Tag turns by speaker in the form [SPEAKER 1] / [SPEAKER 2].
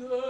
[SPEAKER 1] good.